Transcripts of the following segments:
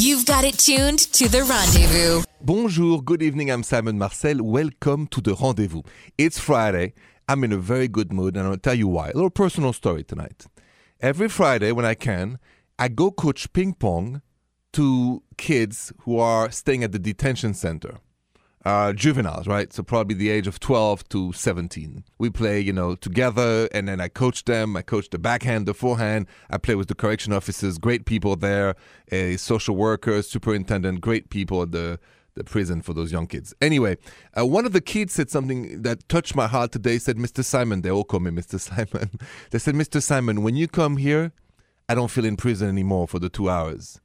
You've got it tuned to the rendezvous. Bonjour, good evening. I'm Simon Marcel. Welcome to the rendezvous. It's Friday. I'm in a very good mood, and I'll tell you why. A little personal story tonight. Every Friday, when I can, I go coach ping pong to kids who are staying at the detention center. Uh, juveniles, right? So probably the age of 12 to 17. We play, you know, together, and then I coach them. I coach the backhand, the forehand. I play with the correction officers, great people there, a social worker, superintendent, great people at the the prison for those young kids. Anyway, uh, one of the kids said something that touched my heart today. Said, Mr. Simon, they all call me Mr. Simon. they said, Mr. Simon, when you come here, I don't feel in prison anymore for the two hours.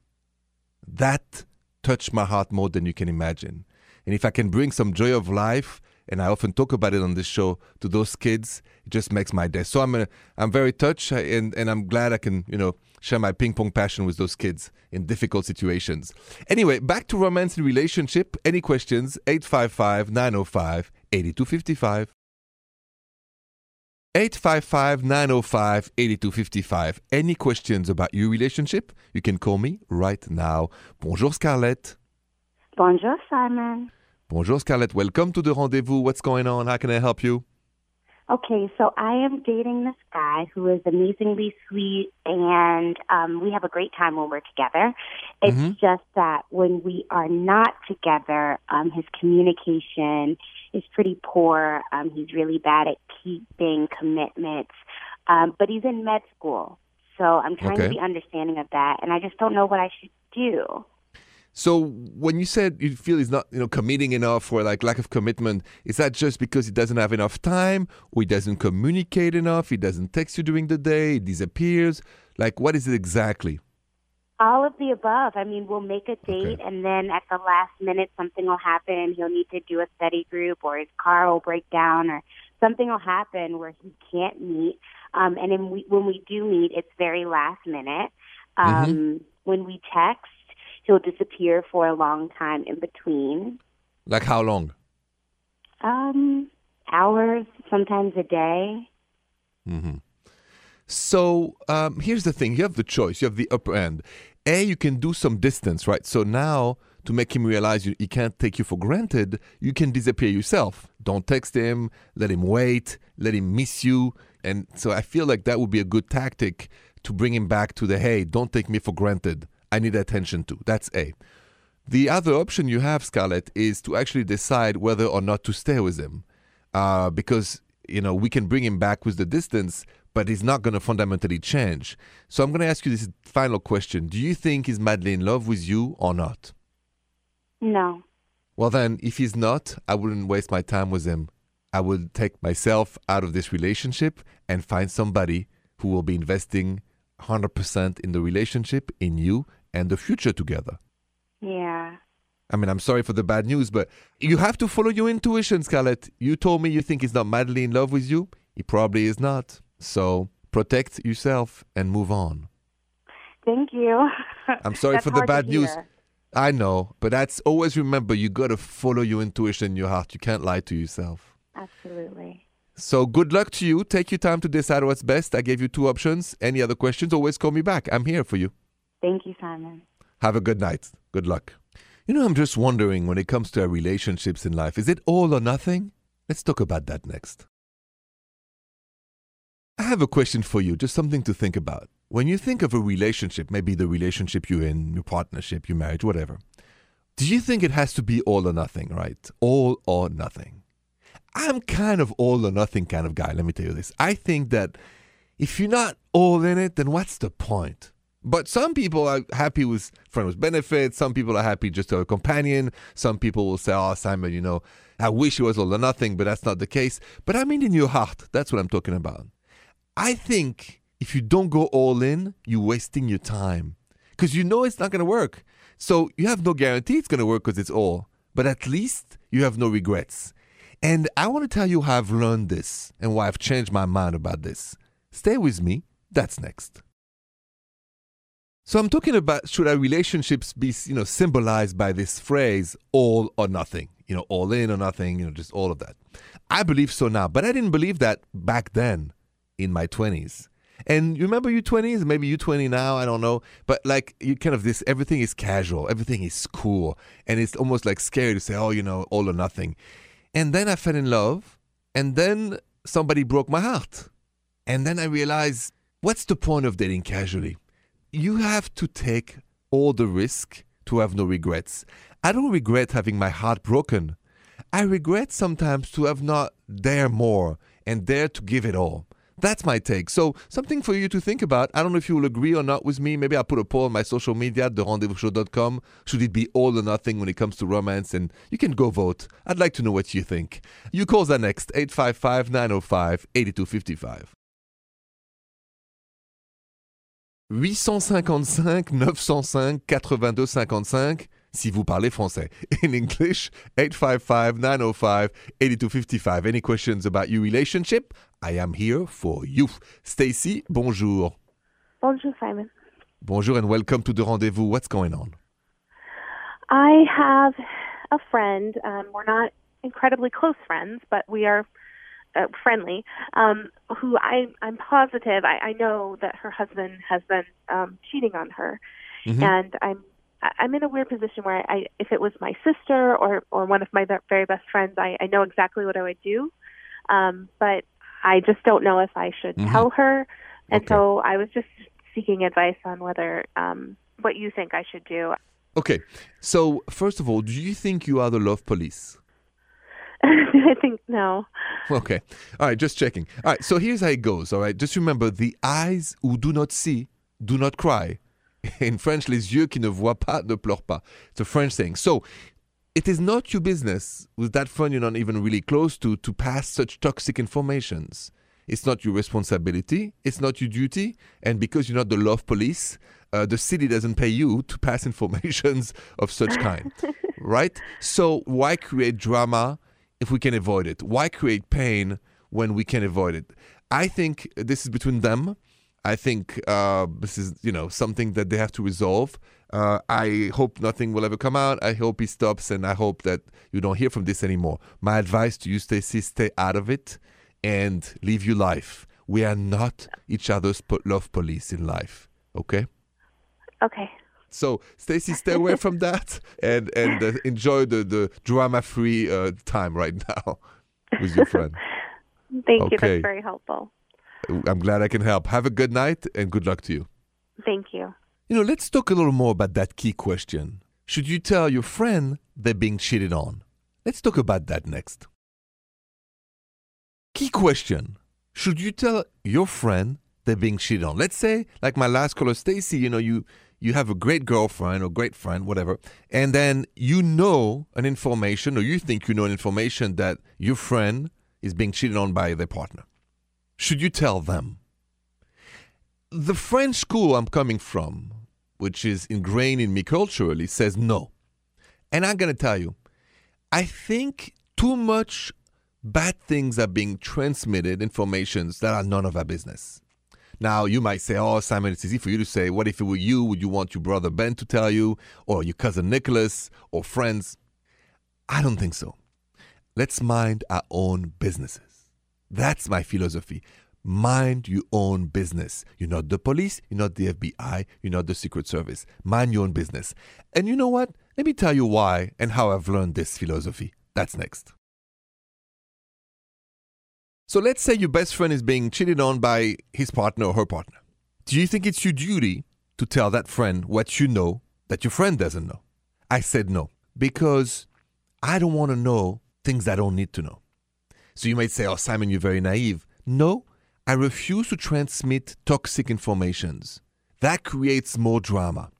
That touched my heart more than you can imagine. And if I can bring some joy of life, and I often talk about it on this show to those kids, it just makes my day. So I'm a, I'm very touched, and and I'm glad I can you know share my ping pong passion with those kids in difficult situations. Anyway, back to romance and relationship. Any questions? 855 905 8255. 855 905 8255. Any questions about your relationship? You can call me right now. Bonjour, Scarlett. Bonjour, Simon. Bonjour, Scarlett. Welcome to the rendezvous. What's going on? How can I help you? Okay, so I am dating this guy who is amazingly sweet, and um, we have a great time when we're together. It's Mhm. just that when we are not together, um, his communication is pretty poor. Um, he's really bad at keeping commitments, um, but he's in med school, so I'm trying Okay. to be understanding of that, and I just don't know what I should do. So when you said you feel he's not, you know, committing enough or like lack of commitment, is that just because he doesn't have enough time or he doesn't communicate enough? He doesn't text you during the day, he disappears? Like what is it exactly? All of the above. I mean, we'll make a date, and then at the last minute, something will happen. He'll need to do a study group, or his car will break down, or something will happen where he can't meet. Um, and then we, when we do meet, it's very last minute. Um, When we text, he'll disappear for a long time in between. Like how long? Um, hours, sometimes a day. Mm-hmm. So um, here's the thing: you have the choice. You have the upper end. A, you can do some distance, right? So now, to make him realize you, he can't take you for granted, you can disappear yourself. Don't text him. Let him wait. Let him miss you. And so I feel like that would be a good tactic to bring him back to the hey, don't take me for granted. I need attention too. That's A. The other option you have, Scarlett, is to actually decide whether or not to stay with him, uh, because you know we can bring him back with the distance, but he's not going to fundamentally change. So I'm going to ask you this final question: Do you think he's madly in love with you or not? No. Well, then, if he's not, I wouldn't waste my time with him. I would take myself out of this relationship and find somebody who will be investing 100% in the relationship, in you, and the future together. Yeah. I mean, I'm sorry for the bad news, but you have to follow your intuition, Scarlett. You told me you think he's not madly in love with you. He probably is not. So protect yourself and move on. Thank you. I'm sorry for the bad news. I know, but that's always remember you got to follow your intuition in your heart. You can't lie to yourself. Absolutely. So good luck to you. Take your time to decide what's best. I gave you two options. Any other questions, always call me back. I'm here for you. Thank you, Simon. Have a good night. Good luck. You know, I'm just wondering when it comes to our relationships in life, is it all or nothing? Let's talk about that next. I have a question for you, just something to think about. When you think of a relationship, maybe the relationship you're in, your partnership, your marriage, whatever, do you think it has to be all or nothing, right? All or nothing. I'm kind of all or nothing kind of guy, let me tell you this. I think that if you're not all in it, then what's the point? But some people are happy with friend with benefits. Some people are happy just to have a companion. Some people will say, "Oh, Simon, you know, I wish it was all or nothing," but that's not the case. But I mean, in your heart, that's what I'm talking about. I think if you don't go all in, you're wasting your time because you know it's not going to work. So you have no guarantee it's going to work because it's all. But at least you have no regrets. And I want to tell you how I've learned this and why I've changed my mind about this. Stay with me. That's next. So I'm talking about should our relationships be, you know, symbolized by this phrase all or nothing, you know, all in or nothing, you know, just all of that. I believe so now, but I didn't believe that back then in my 20s. And you remember your 20s, maybe you 20 now, I don't know. But like you kind of this, everything is casual, everything is cool. And it's almost like scary to say, oh, you know, all or nothing. And then I fell in love. And then somebody broke my heart. And then I realized, what's the point of dating casually? You have to take all the risk to have no regrets. I don't regret having my heart broken. I regret sometimes to have not dare more and dare to give it all. That's my take. So, something for you to think about. I don't know if you will agree or not with me. Maybe I'll put a poll on my social media, therendezvousshow.com. Should it be all or nothing when it comes to romance? And you can go vote. I'd like to know what you think. You calls are next 855 905 8255. 855 905 8255 si vous parlez français. In English, 855-905-8255. Any questions about your relationship? I am here for you. Stacy, bonjour. Bonjour, Simon. Bonjour and welcome to the rendezvous. What's going on? I have a friend. Um, we're not incredibly close friends, but we are uh, friendly. Um, who I, I'm positive I, I know that her husband has been um, cheating on her, mm-hmm. and I'm I'm in a weird position where I, if it was my sister or or one of my very best friends, I, I know exactly what I would do, um, but I just don't know if I should mm-hmm. tell her, and okay. so I was just seeking advice on whether um, what you think I should do. Okay, so first of all, do you think you are the love police? I think no. Okay. All right, just checking. All right, so here's how it goes. All right, just remember the eyes who do not see do not cry. In French, les yeux qui ne voient pas ne pleurent pas. It's a French saying. So it is not your business with that friend you're not even really close to to pass such toxic informations. It's not your responsibility. It's not your duty. And because you're not the love police, uh, the city doesn't pay you to pass informations of such kind, right? So why create drama if we can avoid it? Why create pain when we can avoid it? I think this is between them I think uh, this is, you know, something that they have to resolve. Uh, I hope nothing will ever come out. I hope he stops, and I hope that you don't hear from this anymore. My advice to you, Stacy, stay out of it and live your life. We are not each other's love police in life. Okay. Okay. So, Stacy, stay away from that and and uh, enjoy the the drama free uh, time right now with your friend. Thank okay. you. That's very helpful. I'm glad I can help. Have a good night and good luck to you. Thank you. You know, let's talk a little more about that key question. Should you tell your friend they're being cheated on? Let's talk about that next. Key question Should you tell your friend they're being cheated on? Let's say, like my last caller, Stacy, you know, you, you have a great girlfriend or great friend, whatever, and then you know an information or you think you know an information that your friend is being cheated on by their partner should you tell them? The French school I'm coming from, which is ingrained in me culturally, says no. And I'm going to tell you, I think too much bad things are being transmitted, informations that are none of our business. Now, you might say, oh, Simon, it's easy for you to say, what if it were you? Would you want your brother Ben to tell you, or your cousin Nicholas, or friends? I don't think so. Let's mind our own businesses. That's my philosophy. Mind your own business. You're not the police, you're not the FBI, you're not the Secret Service. Mind your own business. And you know what? Let me tell you why and how I've learned this philosophy. That's next. So let's say your best friend is being cheated on by his partner or her partner. Do you think it's your duty to tell that friend what you know that your friend doesn't know? I said no, because I don't want to know things I don't need to know. So you might say, oh, Simon, you're very naive. No, I refuse to transmit toxic informations. That creates more drama.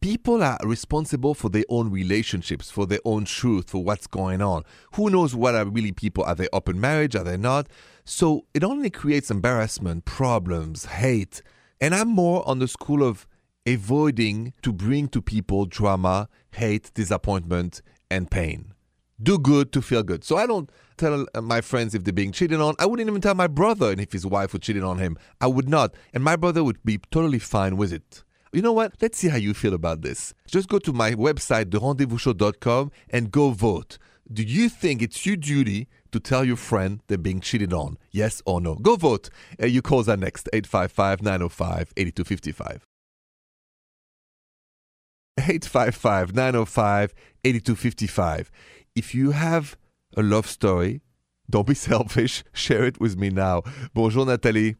People are responsible for their own relationships, for their own truth, for what's going on. Who knows what are really people? Are they open marriage? Are they not? So it only creates embarrassment, problems, hate. And I'm more on the school of avoiding to bring to people drama, hate, disappointment, and pain do good to feel good. So I don't tell uh, my friends if they're being cheated on. I wouldn't even tell my brother and if his wife was cheating on him. I would not. And my brother would be totally fine with it. You know what? Let's see how you feel about this. Just go to my website, therendezvousshow.com, and go vote. Do you think it's your duty to tell your friend they're being cheated on? Yes or no? Go vote. Uh, your calls are next 855 905 8255. 855 905 8255. If you have a love story, don't be selfish. Share it with me now. Bonjour, Nathalie.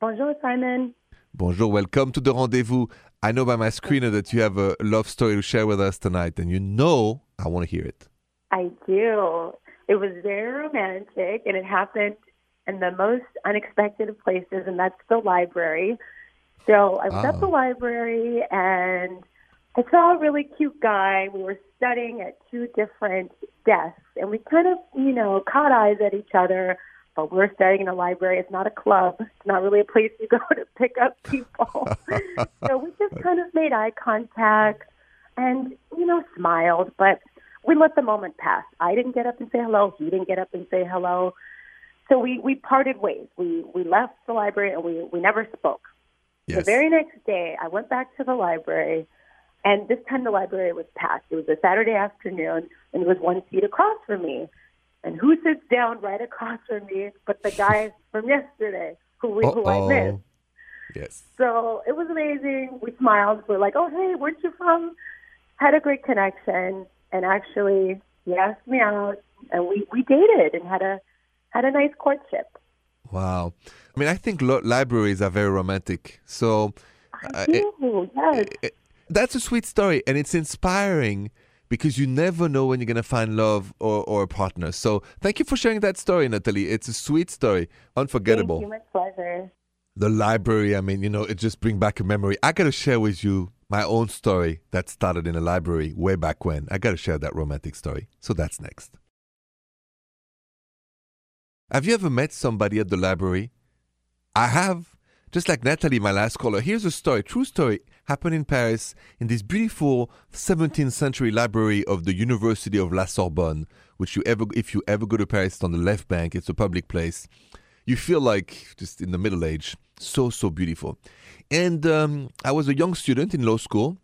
Bonjour, Simon. Bonjour. Welcome to the rendezvous. I know by my screener that you have a love story to share with us tonight, and you know I want to hear it. I do. It was very romantic, and it happened in the most unexpected of places, and that's the library. So I was at the Oh. library, and I saw a really cute guy. We were studying at two different desks, and we kind of, you know, caught eyes at each other. But we're studying in a library. It's not a club. It's not really a place you go to pick up people. so we just kind of made eye contact and, you know, smiled. But we let the moment pass. I didn't get up and say hello. He didn't get up and say hello. So we, we parted ways. We, we left the library and we, we never spoke. The very next day, I went back to the library, and this time the library was packed. It was a Saturday afternoon, and it was one seat across from me. And who sits down right across from me but the guy from yesterday who, we, who I missed? Yes. So it was amazing. We smiled. We're like, oh, hey, where'd you from? Had a great connection. And actually, he asked me out, and we, we dated and had a had a nice courtship. Wow. I mean, I think lo- libraries are very romantic. So I uh, do, yes. it- that's a sweet story, and it's inspiring because you never know when you're going to find love or, or a partner. So thank you for sharing that story, Natalie. It's a sweet story, unforgettable. Thank you. My pleasure. the library i mean you know it just bring back a memory i gotta share with you my own story that started in a library way back when i gotta share that romantic story so that's next have you ever met somebody at the library i have just like natalie my last caller here's a story true story happened in paris in this beautiful 17th century library of the university of la sorbonne which you ever if you ever go to paris it's on the left bank it's a public place you feel like just in the middle age. So, so beautiful. And um, I was a young student in law school.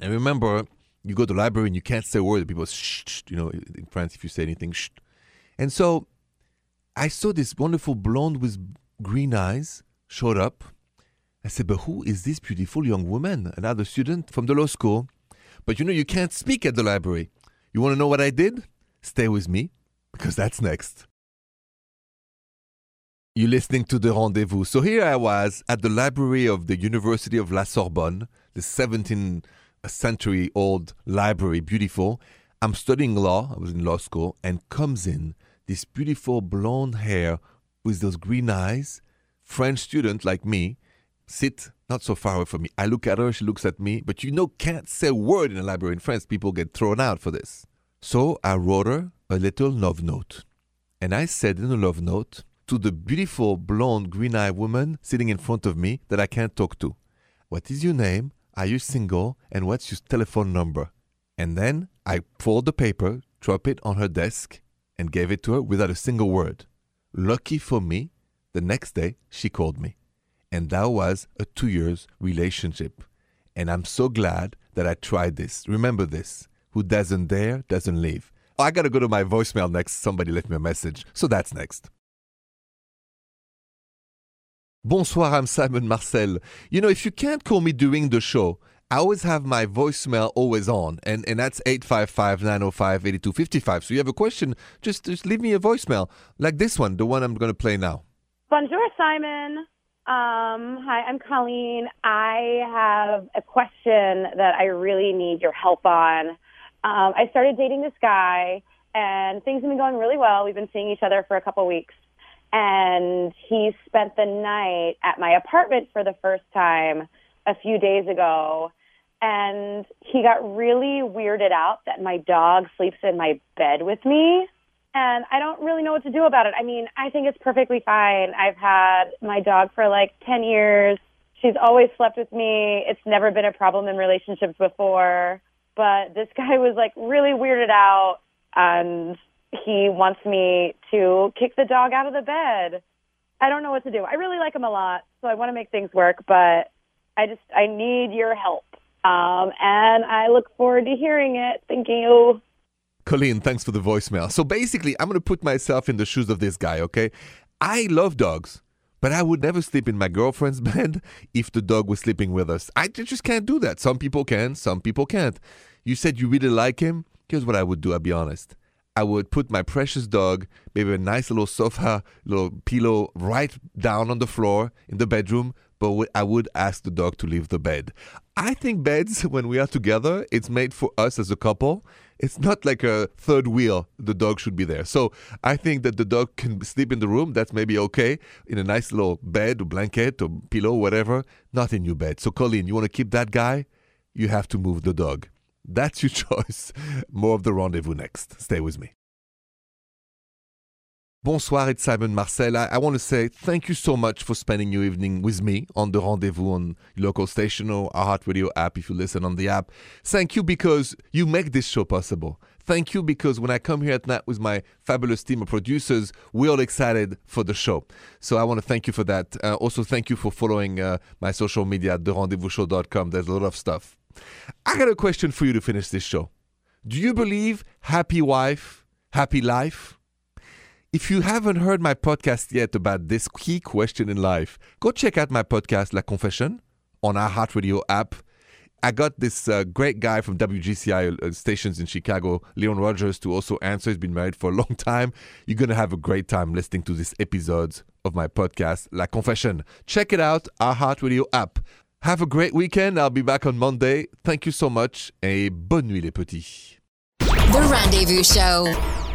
And remember, you go to the library and you can't say a word. People, shh, shh, you know, in France, if you say anything, shh. And so I saw this wonderful blonde with green eyes showed up. I said, but who is this beautiful young woman? Another student from the law school. But you know, you can't speak at the library. You want to know what I did? Stay with me, because that's next. You're listening to The Rendezvous. So here I was at the library of the University of La Sorbonne, the 17th century old library, beautiful. I'm studying law, I was in law school, and comes in this beautiful blonde hair with those green eyes, French student like me, sit not so far away from me. I look at her, she looks at me, but you know, can't say a word in a library in France. People get thrown out for this. So I wrote her a little love note. And I said in the love note to the beautiful blonde green eyed woman sitting in front of me that I can't talk to, What is your name? Are you single? And what's your telephone number? And then I fold the paper, drop it on her desk, and gave it to her without a single word. Lucky for me, the next day she called me. And that was a two years relationship. And I'm so glad that I tried this. Remember this who doesn't dare doesn't leave. Oh, I gotta go to my voicemail next. Somebody left me a message. So that's next. Bonsoir, I'm Simon Marcel. You know, if you can't call me during the show, I always have my voicemail always on, and, and that's 855 905 8255. So you have a question, just, just leave me a voicemail, like this one, the one I'm going to play now. Bonjour, Simon. Um, hi, I'm Colleen. I have a question that I really need your help on. Um, I started dating this guy, and things have been going really well. We've been seeing each other for a couple weeks, and he spent the night at my apartment for the first time a few days ago. And he got really weirded out that my dog sleeps in my bed with me and I don't really know what to do about it. I mean, I think it's perfectly fine. I've had my dog for like 10 years. She's always slept with me. It's never been a problem in relationships before. But this guy was like really weirded out and he wants me to kick the dog out of the bed. I don't know what to do. I really like him a lot, so I want to make things work, but I just I need your help. Um, and I look forward to hearing it. Thank you. Colleen, thanks for the voicemail. So basically, I'm going to put myself in the shoes of this guy, okay? I love dogs, but I would never sleep in my girlfriend's bed if the dog was sleeping with us. I just can't do that. Some people can, some people can't. You said you really like him. Here's what I would do, I'll be honest. I would put my precious dog, maybe a nice little sofa, little pillow right down on the floor in the bedroom, but I would ask the dog to leave the bed. I think beds, when we are together, it's made for us as a couple. It's not like a third wheel. The dog should be there. So I think that the dog can sleep in the room. That's maybe okay in a nice little bed or blanket or pillow, whatever. Not in your bed. So Colleen, you want to keep that guy? You have to move the dog. That's your choice. More of the rendezvous next. Stay with me. Bonsoir, it's Simon Marcel. I, I, want to say thank you so much for spending your evening with me on the rendezvous on local station or our Radio app if you listen on the app. Thank you because you make this show possible. Thank you because when I come here at night with my fabulous team of producers, we're all excited for the show. So I want to thank you for that. Uh, also, thank you for following uh, my social media at therendezvousshow.com. There's a lot of stuff. I got a question for you to finish this show. Do you believe happy wife, happy life? If you haven't heard my podcast yet about this key question in life, go check out my podcast, La Confession, on iHeartRadio app. I got this uh, great guy from WGCI uh, stations in Chicago, Leon Rogers, to also answer. He's been married for a long time. You're going to have a great time listening to this episode of my podcast, La Confession. Check it out, iHeartRadio app. Have a great weekend. I'll be back on Monday. Thank you so much et bonne nuit les petits. The Rendezvous Show.